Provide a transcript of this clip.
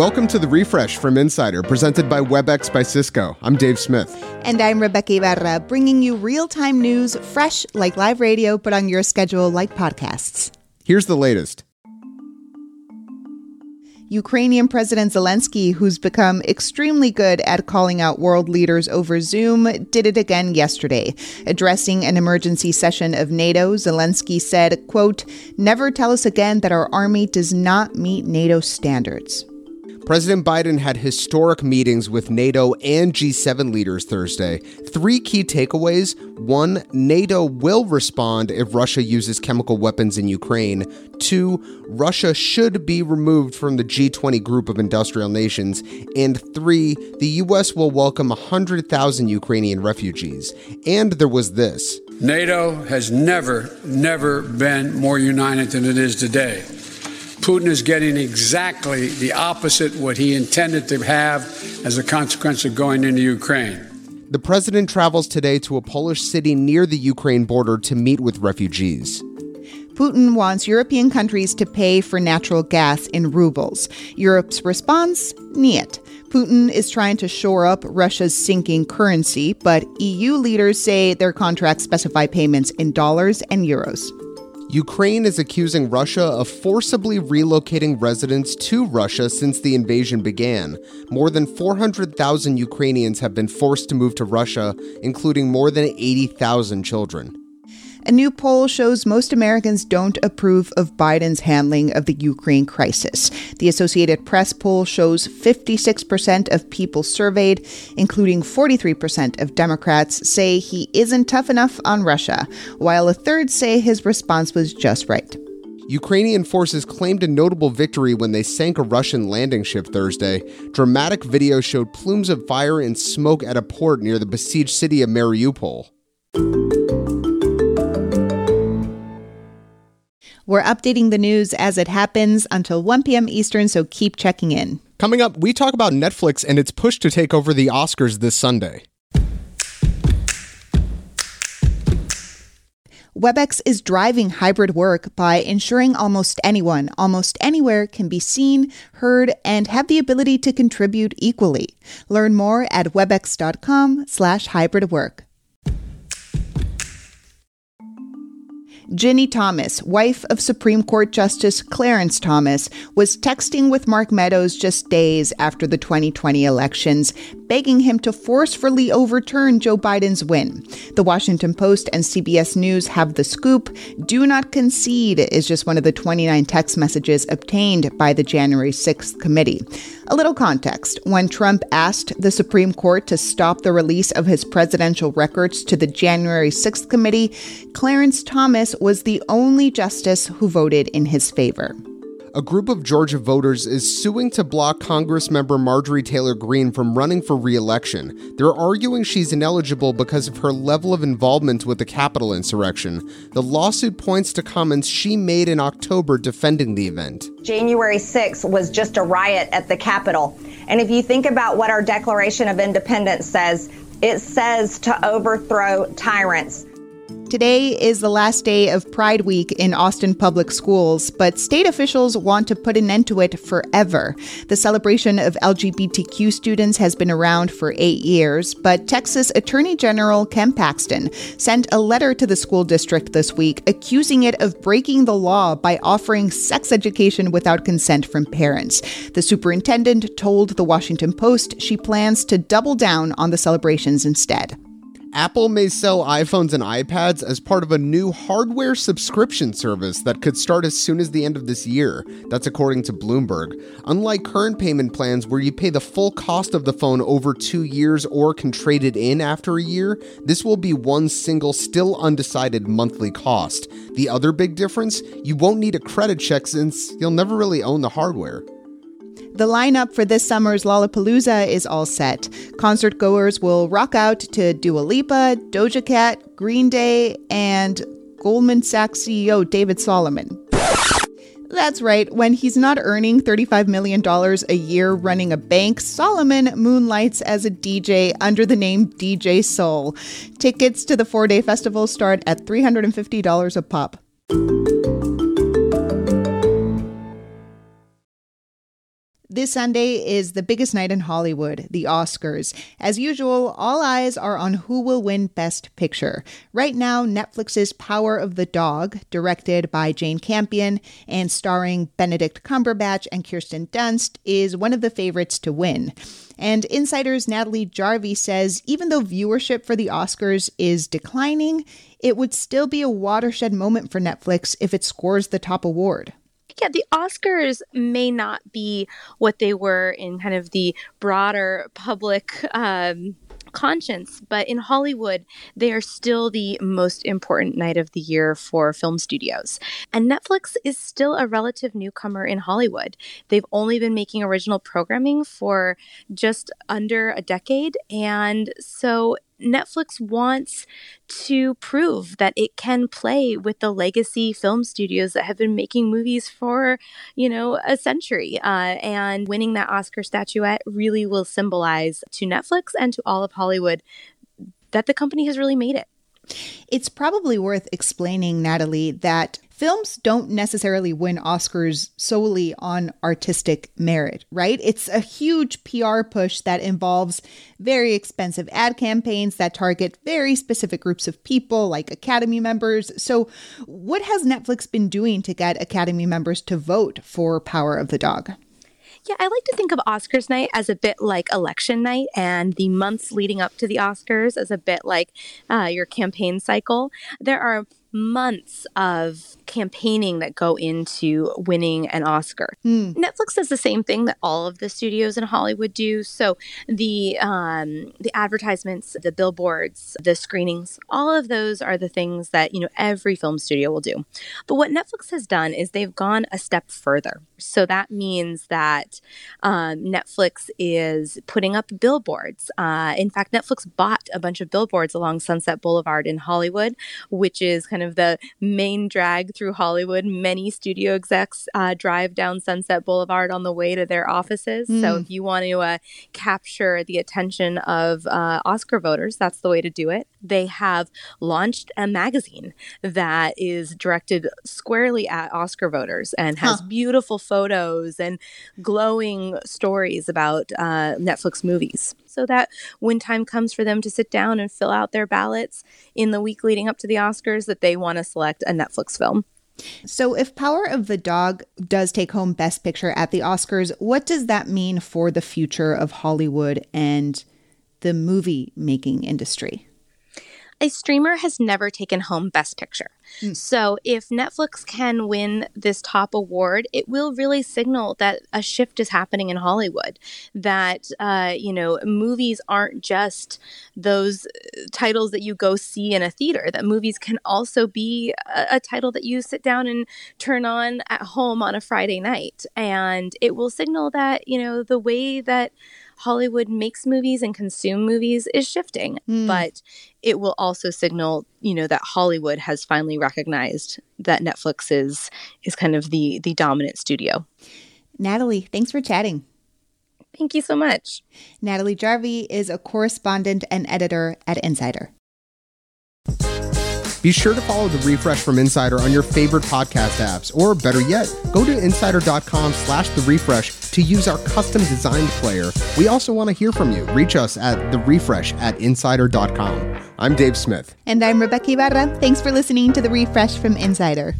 Welcome to the refresh from Insider, presented by WebEx by Cisco. I'm Dave Smith. And I'm Rebecca Ibarra, bringing you real time news, fresh like live radio, but on your schedule like podcasts. Here's the latest. Ukrainian President Zelensky, who's become extremely good at calling out world leaders over Zoom, did it again yesterday. Addressing an emergency session of NATO, Zelensky said, quote, "Never tell us again that our army does not meet NATO standards." President Biden had historic meetings with NATO and G7 leaders Thursday. Three key takeaways. One, NATO will respond if Russia uses chemical weapons in Ukraine. Two, Russia should be removed from the G20 group of industrial nations. And three, the U.S. will welcome 100,000 Ukrainian refugees. And there was this NATO has never, never been more united than it is today. Putin is getting exactly the opposite what he intended to have as a consequence of going into Ukraine. The president travels today to a Polish city near the Ukraine border to meet with refugees. Putin wants European countries to pay for natural gas in rubles. Europe's response? Nyet. Putin is trying to shore up Russia's sinking currency, but EU leaders say their contracts specify payments in dollars and euros. Ukraine is accusing Russia of forcibly relocating residents to Russia since the invasion began. More than 400,000 Ukrainians have been forced to move to Russia, including more than 80,000 children. A new poll shows most Americans don't approve of Biden's handling of the Ukraine crisis. The Associated Press poll shows 56% of people surveyed, including 43% of Democrats, say he isn't tough enough on Russia, while a third say his response was just right. Ukrainian forces claimed a notable victory when they sank a Russian landing ship Thursday. Dramatic video showed plumes of fire and smoke at a port near the besieged city of Mariupol. We're updating the news as it happens until 1 p.m. Eastern, so keep checking in. Coming up, we talk about Netflix and its push to take over the Oscars this Sunday. WebEx is driving hybrid work by ensuring almost anyone, almost anywhere can be seen, heard, and have the ability to contribute equally. Learn more at webex.com slash hybrid work. Ginny Thomas, wife of Supreme Court Justice Clarence Thomas, was texting with Mark Meadows just days after the 2020 elections, begging him to forcefully overturn Joe Biden's win. The Washington Post and CBS News have the scoop. Do not concede is just one of the 29 text messages obtained by the January 6th committee. A little context when Trump asked the Supreme Court to stop the release of his presidential records to the January 6th committee, Clarence Thomas was the only justice who voted in his favor a group of Georgia voters is suing to block Congressmember Marjorie Taylor Greene from running for re election. They're arguing she's ineligible because of her level of involvement with the Capitol insurrection. The lawsuit points to comments she made in October defending the event. January 6th was just a riot at the Capitol. And if you think about what our Declaration of Independence says, it says to overthrow tyrants. Today is the last day of Pride Week in Austin public schools, but state officials want to put an end to it forever. The celebration of LGBTQ students has been around for eight years, but Texas Attorney General Ken Paxton sent a letter to the school district this week accusing it of breaking the law by offering sex education without consent from parents. The superintendent told the Washington Post she plans to double down on the celebrations instead. Apple may sell iPhones and iPads as part of a new hardware subscription service that could start as soon as the end of this year. That's according to Bloomberg. Unlike current payment plans where you pay the full cost of the phone over two years or can trade it in after a year, this will be one single, still undecided monthly cost. The other big difference you won't need a credit check since you'll never really own the hardware. The lineup for this summer's Lollapalooza is all set. Concert goers will rock out to Dua Lipa, Doja Cat, Green Day, and Goldman Sachs CEO David Solomon. That's right, when he's not earning $35 million a year running a bank, Solomon moonlights as a DJ under the name DJ Soul. Tickets to the four day festival start at $350 a pop. This Sunday is the biggest night in Hollywood, the Oscars. As usual, all eyes are on who will win Best Picture. Right now, Netflix's Power of the Dog, directed by Jane Campion and starring Benedict Cumberbatch and Kirsten Dunst, is one of the favorites to win. And Insider's Natalie Jarvey says even though viewership for the Oscars is declining, it would still be a watershed moment for Netflix if it scores the top award yeah, the Oscars may not be what they were in kind of the broader public um, conscience, but in Hollywood, they are still the most important night of the year for film studios. And Netflix is still a relative newcomer in Hollywood. They've only been making original programming for just under a decade. And so Netflix wants to prove that it can play with the legacy film studios that have been making movies for, you know, a century. Uh, and winning that Oscar statuette really will symbolize to Netflix and to all of Hollywood that the company has really made it. It's probably worth explaining, Natalie, that films don't necessarily win Oscars solely on artistic merit, right? It's a huge PR push that involves very expensive ad campaigns that target very specific groups of people, like Academy members. So, what has Netflix been doing to get Academy members to vote for Power of the Dog? Yeah, I like to think of Oscars night as a bit like election night and the months leading up to the Oscars as a bit like uh, your campaign cycle. There are months of campaigning that go into winning an Oscar. Mm. Netflix does the same thing that all of the studios in Hollywood do. So the um, the advertisements, the billboards, the screenings, all of those are the things that you know every film studio will do. But what Netflix has done is they've gone a step further. So that means that um, Netflix is putting up billboards. Uh, in fact, Netflix bought a bunch of billboards along Sunset Boulevard in Hollywood, which is kind of the main drag through Hollywood. Many studio execs uh, drive down Sunset Boulevard on the way to their offices. Mm. So if you want to uh, capture the attention of uh, Oscar voters, that's the way to do it. They have launched a magazine that is directed squarely at Oscar voters and has huh. beautiful photos and glowing stories about uh, Netflix movies so that when time comes for them to sit down and fill out their ballots in the week leading up to the Oscars that they want to select a Netflix film. So, if Power of the Dog does take home Best Picture at the Oscars, what does that mean for the future of Hollywood and the movie making industry? A streamer has never taken home Best Picture. Mm. So if Netflix can win this top award, it will really signal that a shift is happening in Hollywood. That uh, you know, movies aren't just those uh, titles that you go see in a theater. That movies can also be a, a title that you sit down and turn on at home on a Friday night, and it will signal that you know the way that Hollywood makes movies and consume movies is shifting, mm. but it will also signal, you know, that Hollywood has finally recognized that Netflix is is kind of the the dominant studio. Natalie, thanks for chatting. Thank you so much. Natalie Jarvey is a correspondent and editor at Insider. Be sure to follow the refresh from Insider on your favorite podcast apps, or better yet, go to insider.com slash the refresh to use our custom designed player. We also want to hear from you. Reach us at the refresh at insider.com. I'm Dave Smith. And I'm Rebecca Ibarra. Thanks for listening to the refresh from Insider.